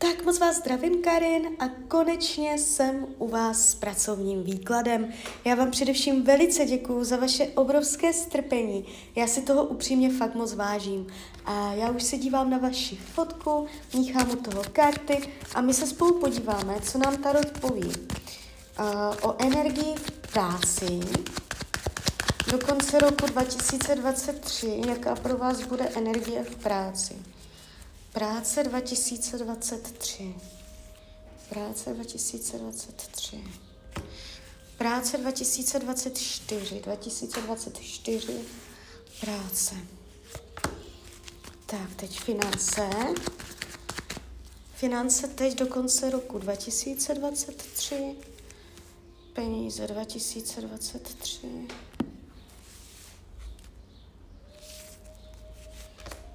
Tak moc vás zdravím, Karin, a konečně jsem u vás s pracovním výkladem. Já vám především velice děkuju za vaše obrovské strpení. Já si toho upřímně fakt moc vážím. A já už se dívám na vaši fotku, míchám u toho karty a my se spolu podíváme, co nám Tarot poví. Uh, o energii v práci do konce roku 2023, jaká pro vás bude energie v práci. Práce 2023. Práce 2023. Práce 2024. 2024. Práce. Tak, teď finance. Finance teď do konce roku 2023. Peníze 2023.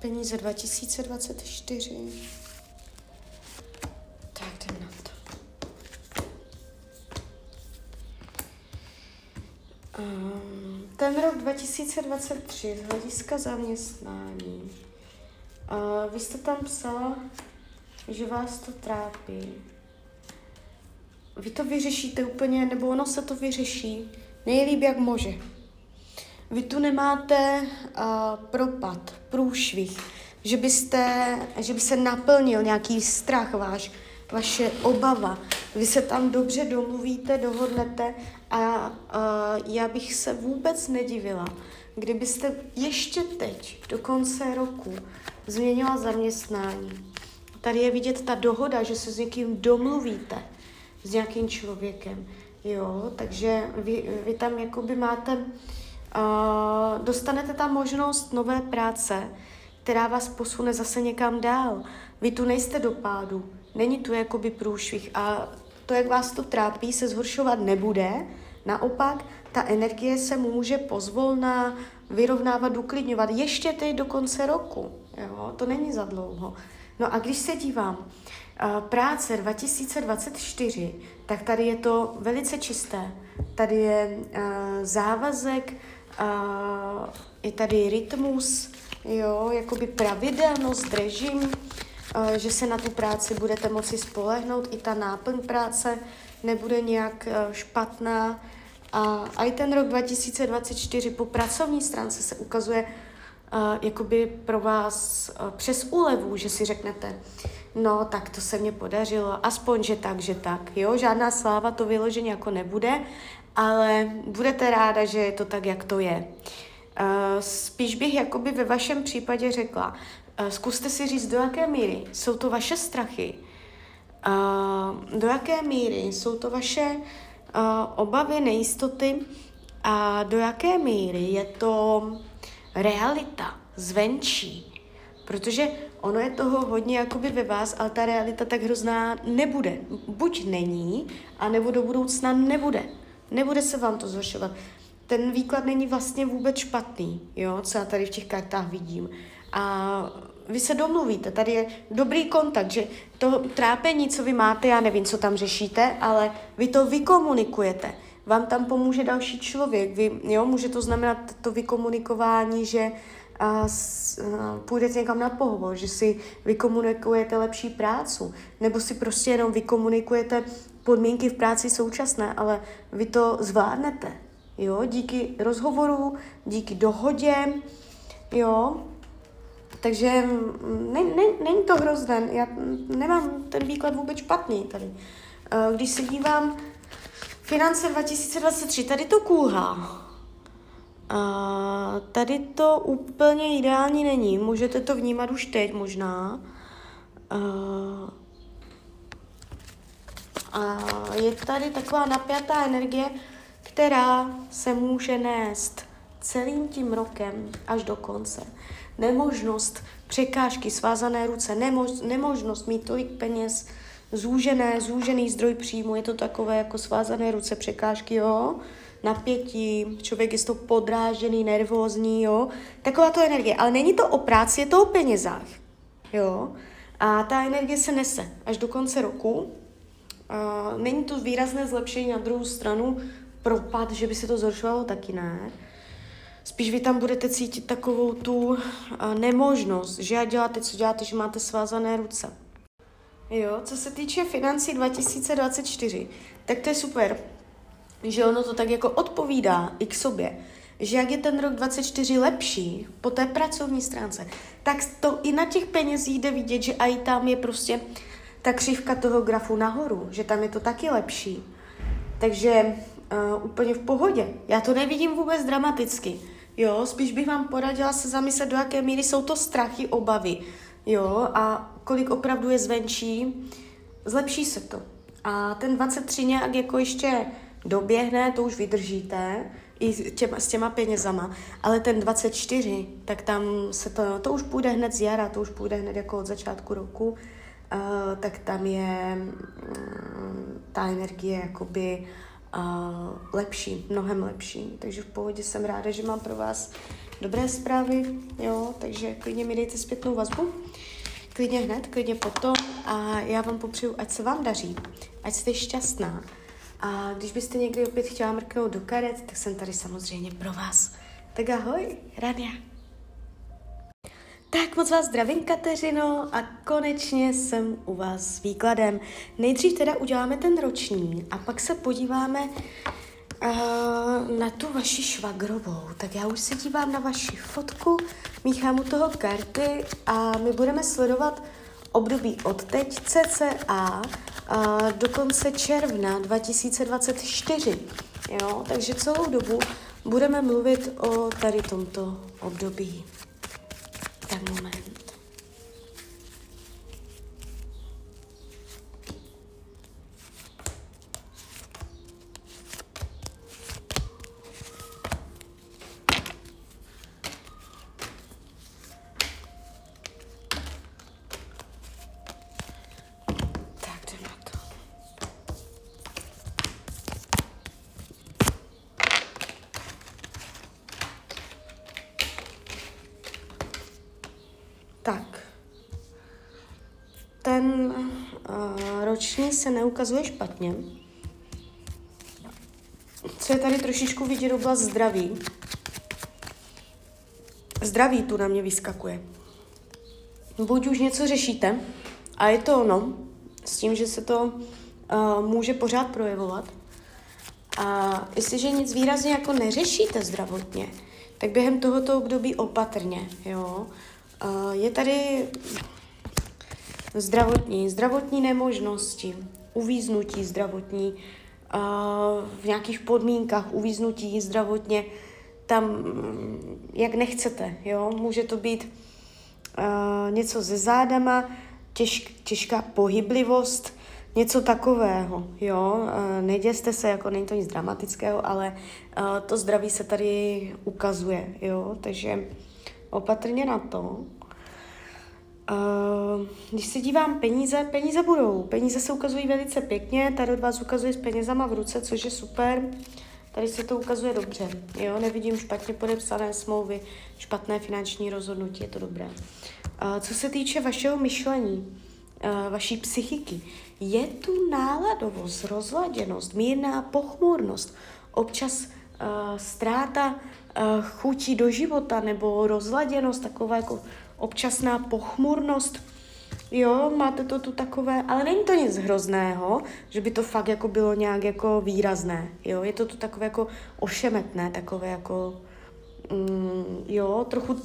peníze 2024. Tak jdem na to. Um, ten rok 2023 z hlediska zaměstnání. Uh, vy jste tam psala, že vás to trápí. Vy to vyřešíte úplně, nebo ono se to vyřeší nejlíp, jak může. Vy tu nemáte uh, propad, průšvih, že, byste, že by se naplnil nějaký strach váš, vaše obava. Vy se tam dobře domluvíte, dohodnete a uh, já bych se vůbec nedivila, kdybyste ještě teď, do konce roku, změnila zaměstnání. Tady je vidět ta dohoda, že se s někým domluvíte, s nějakým člověkem. Jo, takže vy, vy tam jakoby máte Uh, dostanete tam možnost nové práce, která vás posune zase někam dál. Vy tu nejste do pádu, není tu jakoby průšvih a to, jak vás to trápí, se zhoršovat nebude. Naopak, ta energie se může pozvolna vyrovnávat, uklidňovat ještě teď do konce roku. Jo? To není za dlouho. No a když se dívám, uh, práce 2024, tak tady je to velice čisté. Tady je uh, závazek, a je tady rytmus, jo, jakoby pravidelnost, režim, že se na tu práci budete moci spolehnout, i ta náplň práce nebude nějak špatná. A, i ten rok 2024 po pracovní stránce se ukazuje uh, jakoby pro vás uh, přes úlevu, že si řeknete, no tak to se mně podařilo, aspoň, že tak, že tak, jo, žádná sláva to vyloženě jako nebude, ale budete ráda, že je to tak, jak to je. Uh, spíš bych jakoby ve vašem případě řekla, uh, zkuste si říct, do jaké míry jsou to vaše strachy, uh, do jaké míry jsou to vaše obavy, nejistoty a do jaké míry je to realita zvenčí. Protože ono je toho hodně jakoby ve vás, ale ta realita tak hrozná nebude. Buď není, a nebo do budoucna nebude. Nebude se vám to zhoršovat. Ten výklad není vlastně vůbec špatný, jo, co já tady v těch kartách vidím. A vy se domluvíte, tady je dobrý kontakt, že to trápení, co vy máte, já nevím, co tam řešíte, ale vy to vykomunikujete. Vám tam pomůže další člověk. Vy, jo, může to znamenat to vykomunikování, že a, a, půjdete někam na pohovor, že si vykomunikujete lepší prácu, nebo si prostě jenom vykomunikujete podmínky v práci současné, ale vy to zvládnete, jo, díky rozhovoru, díky dohodě, jo, takže ne, ne, není to hrozné, já nemám ten výklad vůbec špatný tady. Když se dívám finance 2023, tady to kůhá. A tady to úplně ideální není. Můžete to vnímat už teď možná. A je tady taková napjatá energie, která se může nést celým tím rokem až do konce. Nemožnost překážky, svázané ruce, nemož, nemožnost mít tolik peněz, zúžené, zúžený zdroj příjmu, je to takové jako svázané ruce, překážky, jo, napětí, člověk je z toho podrážený, nervózní, jo, taková to energie, ale není to o práci, je to o penězách, jo, a ta energie se nese až do konce roku, Uh, není to výrazné zlepšení na druhou stranu, propad, že by se to zhoršovalo, taky ne. Spíš vy tam budete cítit takovou tu nemožnost, že já děláte, co děláte, že máte svázané ruce. Jo, co se týče financí 2024, tak to je super, že ono to tak jako odpovídá i k sobě, že jak je ten rok 24 lepší po té pracovní stránce, tak to i na těch penězích jde vidět, že i tam je prostě ta křivka toho grafu nahoru, že tam je to taky lepší. Takže uh, úplně v pohodě. Já to nevidím vůbec dramaticky. Jo, spíš bych vám poradila se zamyslet, do jaké míry jsou to strachy, obavy. Jo, a kolik opravdu je zvenčí, zlepší se to. A ten 23 nějak jako ještě doběhne, to už vydržíte, i s těma, s těma penězama, ale ten 24, tak tam se to, to už půjde hned z jara, to už půjde hned jako od začátku roku, uh, tak tam je um, ta energie jakoby uh, lepší, mnohem lepší. Takže v pohodě jsem ráda, že mám pro vás dobré zprávy, jo, takže klidně mi dejte zpětnou vazbu, klidně hned, klidně potom a já vám popřeju, ať se vám daří, ať jste šťastná. A když byste někdy opět chtěla mrknout do karet, tak jsem tady samozřejmě pro vás. Tak ahoj, Rania. Tak moc vás zdravím, Kateřino, a konečně jsem u vás s výkladem. Nejdřív teda uděláme ten roční a pak se podíváme uh, na tu vaši švagrovou. Tak já už se dívám na vaši fotku, míchám u toho karty a my budeme sledovat období od teď cca uh, do konce června 2024. Jo? Takže celou dobu budeme mluvit o tady tomto období. Tak moment. Ten uh, roční se neukazuje špatně. Co je tady trošičku vidět oblast zdraví. Zdraví tu na mě vyskakuje. Buď už něco řešíte, a je to ono, s tím, že se to uh, může pořád projevovat. A jestliže nic výrazně jako neřešíte zdravotně, tak během tohoto období opatrně, jo. Je tady zdravotní, zdravotní nemožnosti, uvíznutí zdravotní, v nějakých podmínkách uvíznutí zdravotně, tam, jak nechcete, jo, může to být něco se zádama, těž, těžká pohyblivost, něco takového, jo, neděste se, jako není to nic dramatického, ale to zdraví se tady ukazuje, jo, takže opatrně na to. Uh, když se dívám peníze, peníze budou. Peníze se ukazují velice pěkně, tady od vás ukazuje s penězama v ruce, což je super. Tady se to ukazuje dobře. Jo, nevidím špatně podepsané smlouvy, špatné finanční rozhodnutí, je to dobré. Uh, co se týče vašeho myšlení, uh, vaší psychiky, je tu náladovost, rozladěnost, mírná pochmurnost, občas ztráta chutí do života nebo rozladěnost, taková jako občasná pochmurnost. Jo, máte to tu takové, ale není to nic hrozného, že by to fakt jako bylo nějak jako výrazné. Jo, je to tu takové jako ošemetné, takové jako, mm, jo, trochu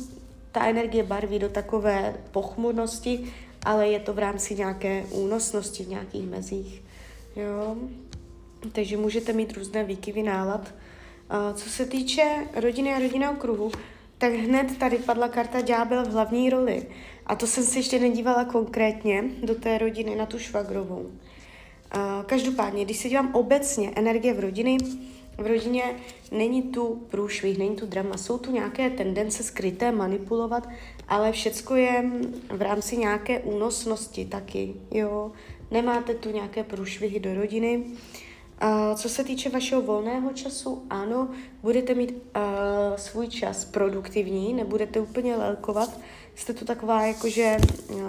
ta energie barví do takové pochmurnosti, ale je to v rámci nějaké únosnosti v nějakých mezích. Jo, takže můžete mít různé výkyvy nálad. Co se týče rodiny a rodinného kruhu, tak hned tady padla karta ďábel v hlavní roli. A to jsem se ještě nedívala konkrétně do té rodiny na tu švagrovou. Každopádně, když se dívám obecně energie v rodiny, v rodině není tu průšvih, není tu drama, jsou tu nějaké tendence skryté manipulovat, ale všecko je v rámci nějaké únosnosti taky, jo. Nemáte tu nějaké průšvihy do rodiny. Uh, Uh, co se týče vašeho volného času, ano, budete mít uh, svůj čas produktivní, nebudete úplně lelkovat, jste tu taková, jakože uh,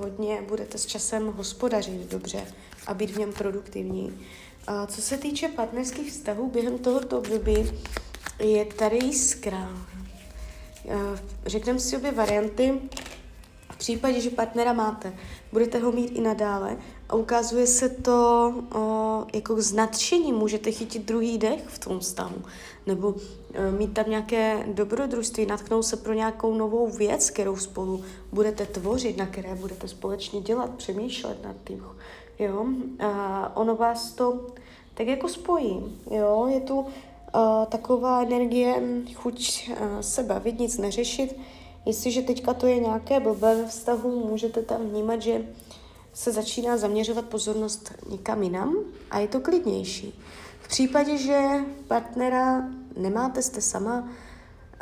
hodně budete s časem hospodařit dobře a být v něm produktivní. Uh, co se týče partnerských vztahů, během tohoto období je tady jiskra. Uh, řekneme si obě varianty. v případě, že partnera máte, budete ho mít i nadále a ukazuje se to o, jako s nadšením, můžete chytit druhý dech v tom stavu, nebo o, mít tam nějaké dobrodružství, natknout se pro nějakou novou věc, kterou spolu budete tvořit, na které budete společně dělat, přemýšlet nad tím. Jo? A ono vás to tak jako spojí. Jo? Je tu uh, taková energie, chuť uh, se bavit, nic neřešit, Jestliže teďka to je nějaké blbé ve vztahu, můžete tam vnímat, že se začíná zaměřovat pozornost někam jinam a je to klidnější. V případě, že partnera nemáte, jste sama,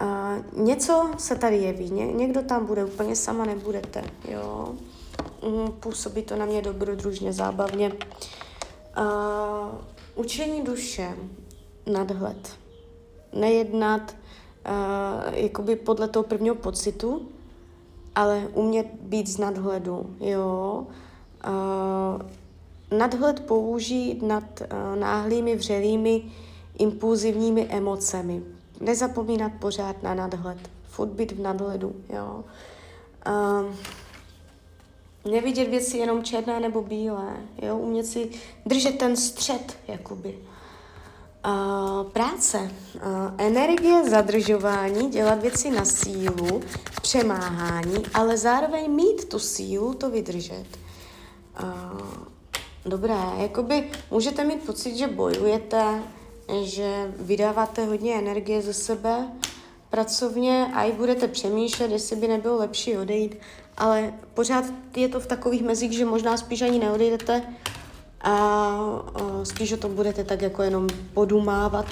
uh, něco se tady jeví, Ně, někdo tam bude, úplně sama nebudete, jo. Um, působí to na mě dobrodružně, zábavně. Uh, učení duše, nadhled, nejednat, uh, jakoby podle toho prvního pocitu, ale umět být z nadhledu, jo. Uh, nadhled použít nad uh, náhlými, vřelými, impulzivními emocemi. Nezapomínat pořád na nadhled. Furt být v nadhledu, jo. Uh, nevidět věci jenom černé nebo bílé, jo. Umět si držet ten střed, jakoby. Uh, práce, uh, energie, zadržování, dělat věci na sílu, přemáhání, ale zároveň mít tu sílu to vydržet. Uh, dobré, jakoby můžete mít pocit, že bojujete, že vydáváte hodně energie ze sebe pracovně a i budete přemýšlet, jestli by nebylo lepší odejít, ale pořád je to v takových mezích, že možná spíš ani neodejdete, a, a spíš o tom budete tak jako jenom podumávat.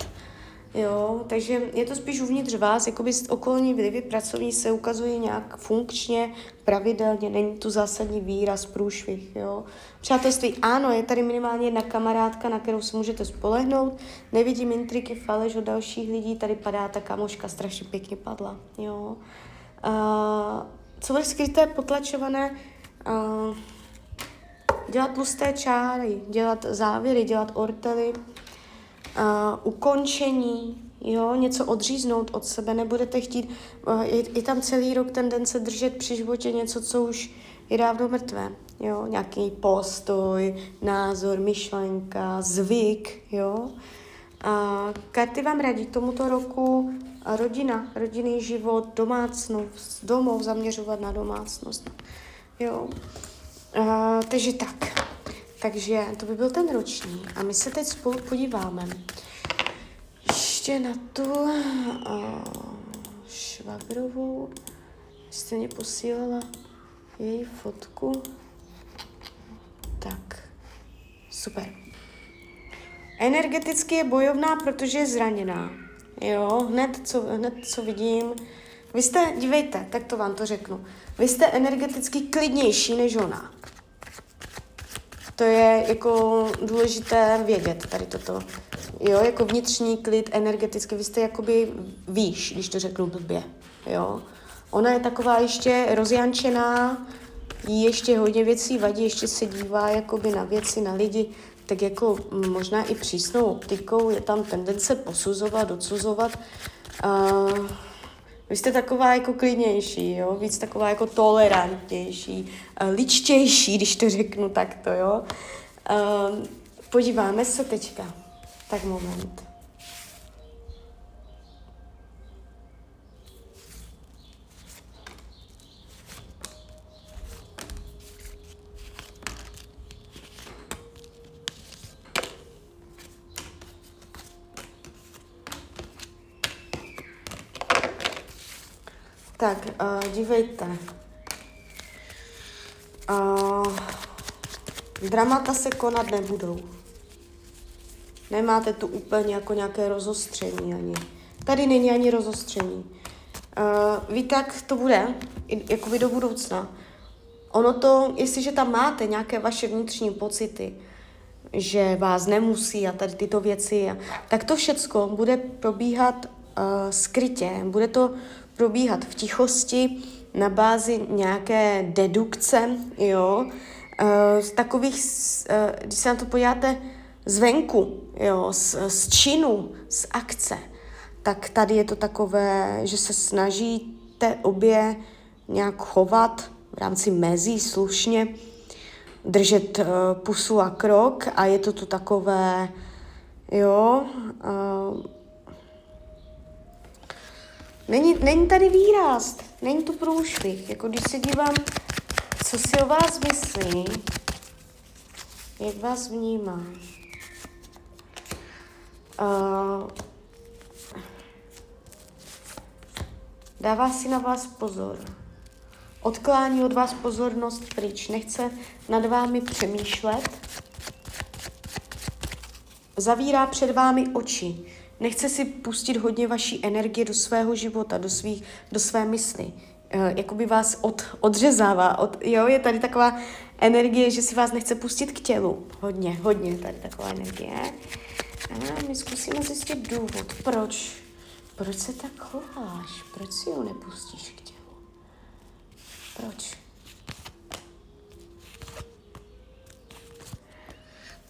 Jo, takže je to spíš uvnitř vás, jakoby okolní vlivy pracovní se ukazují nějak funkčně, pravidelně, není tu zásadní výraz, průšvih, jo. Přátelství, ano, je tady minimálně jedna kamarádka, na kterou se můžete spolehnout, nevidím intriky, faleš od dalších lidí, tady padá ta kamoška, strašně pěkně padla, jo. A, co bude skryté, potlačované, a, dělat tlusté čáry, dělat závěry, dělat ortely, uh, ukončení, jo, něco odříznout od sebe, nebudete chtít, uh, je, je tam celý rok tendence držet při životě něco, co už je dávno mrtvé, jo, nějaký postoj, názor, myšlenka, zvyk, jo. A karty vám radí tomuto roku rodina, rodinný život, domácnost, domov, zaměřovat na domácnost, jo. Uh, takže tak. Takže to by byl ten roční. A my se teď spolu podíváme ještě na tu uh, švagrovou. Jste mě posílala její fotku. Tak, super. Energeticky je bojovná, protože je zraněná. Jo, hned co, hned co vidím. Vy jste, dívejte, tak to vám to řeknu. Vy jste energeticky klidnější než ona. To je jako důležité vědět tady toto. Jo, jako vnitřní klid, energeticky, vy jste jakoby výš, když to řeknu blbě, jo. Ona je taková ještě rozjančená, jí ještě hodně věcí vadí, ještě se dívá jakoby na věci, na lidi, tak jako možná i přísnou optikou, je tam tendence posuzovat, odsuzovat. Uh, vy jste taková jako klidnější, jo? víc taková jako tolerantnější, uh, ličtější, když to řeknu takto, jo. Uh, podíváme se teďka. Tak moment. Tak, uh, dívejte. Uh, dramata se konat nebudou. Nemáte tu úplně jako nějaké rozostření ani. Tady není ani rozostření. Uh, víte, jak to bude, jako vy do budoucna. Ono to, jestliže tam máte nějaké vaše vnitřní pocity, že vás nemusí a tady tyto věci, tak to všecko bude probíhat uh, skrytě. Bude to probíhat v tichosti na bázi nějaké dedukce, jo, eh, z takových, eh, když se na to podíváte zvenku, jo, z, z činu, z akce, tak tady je to takové, že se snažíte obě nějak chovat v rámci mezí slušně držet uh, pusu a krok a je to tu takové, jo, není, není tady výraz, není tu průšvih, jako když se dívám, co si o vás myslí, jak vás vnímá. Uh, dává si na vás pozor. Odklání od vás pozornost pryč. Nechce nad vámi přemýšlet. Zavírá před vámi oči. Nechce si pustit hodně vaší energie do svého života, do, svých, do své mysli. Uh, jakoby vás od, odřezává. Od, jo, je tady taková energie, že si vás nechce pustit k tělu. Hodně, hodně tady taková energie. A my zkusíme zjistit důvod, proč. Proč se tak chováš? Proč si ho nepustíš k tělu? Proč?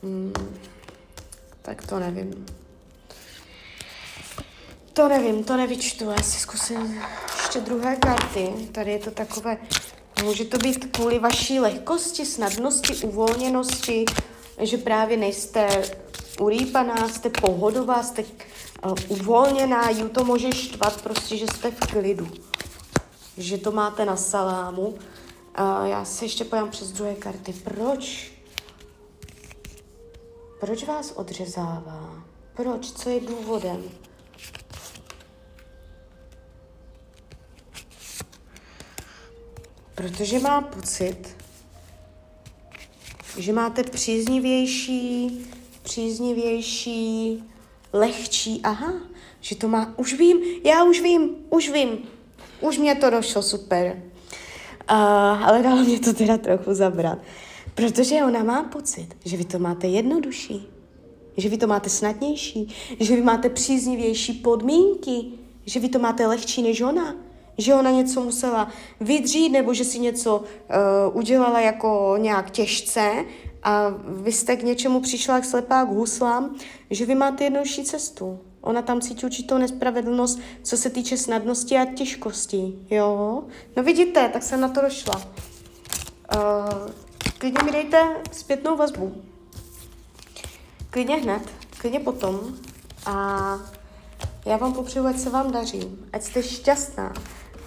Hmm, tak to nevím. To nevím, to nevyčtu. Já si zkusím ještě druhé karty. Tady je to takové, může to být kvůli vaší lehkosti, snadnosti, uvolněnosti, že právě nejste urýpaná, jste pohodová, jste uh, uvolněná, ju to může štvat prostě, že jste v klidu. Že to máte na salámu. Uh, já se ještě pojám přes druhé karty. Proč? Proč vás odřezává? Proč? Co je důvodem? Protože má pocit, že máte příznivější příznivější, lehčí. Aha, že to má, už vím, já už vím, už vím. Už mě to došlo, super. Uh, ale dalo mě to teda trochu zabrat. Protože ona má pocit, že vy to máte jednodušší, že vy to máte snadnější, že vy máte příznivější podmínky, že vy to máte lehčí než ona, že ona něco musela vydřít nebo že si něco uh, udělala jako nějak těžce a vy jste k něčemu přišla jak slepá k huslám, že vy máte jednodušší cestu. Ona tam cítí určitou nespravedlnost, co se týče snadnosti a těžkosti. Jo? No vidíte, tak jsem na to došla. Uh, klidně mi dejte zpětnou vazbu. Klidně hned, klidně potom. A já vám popřeju, ať se vám daří, ať jste šťastná.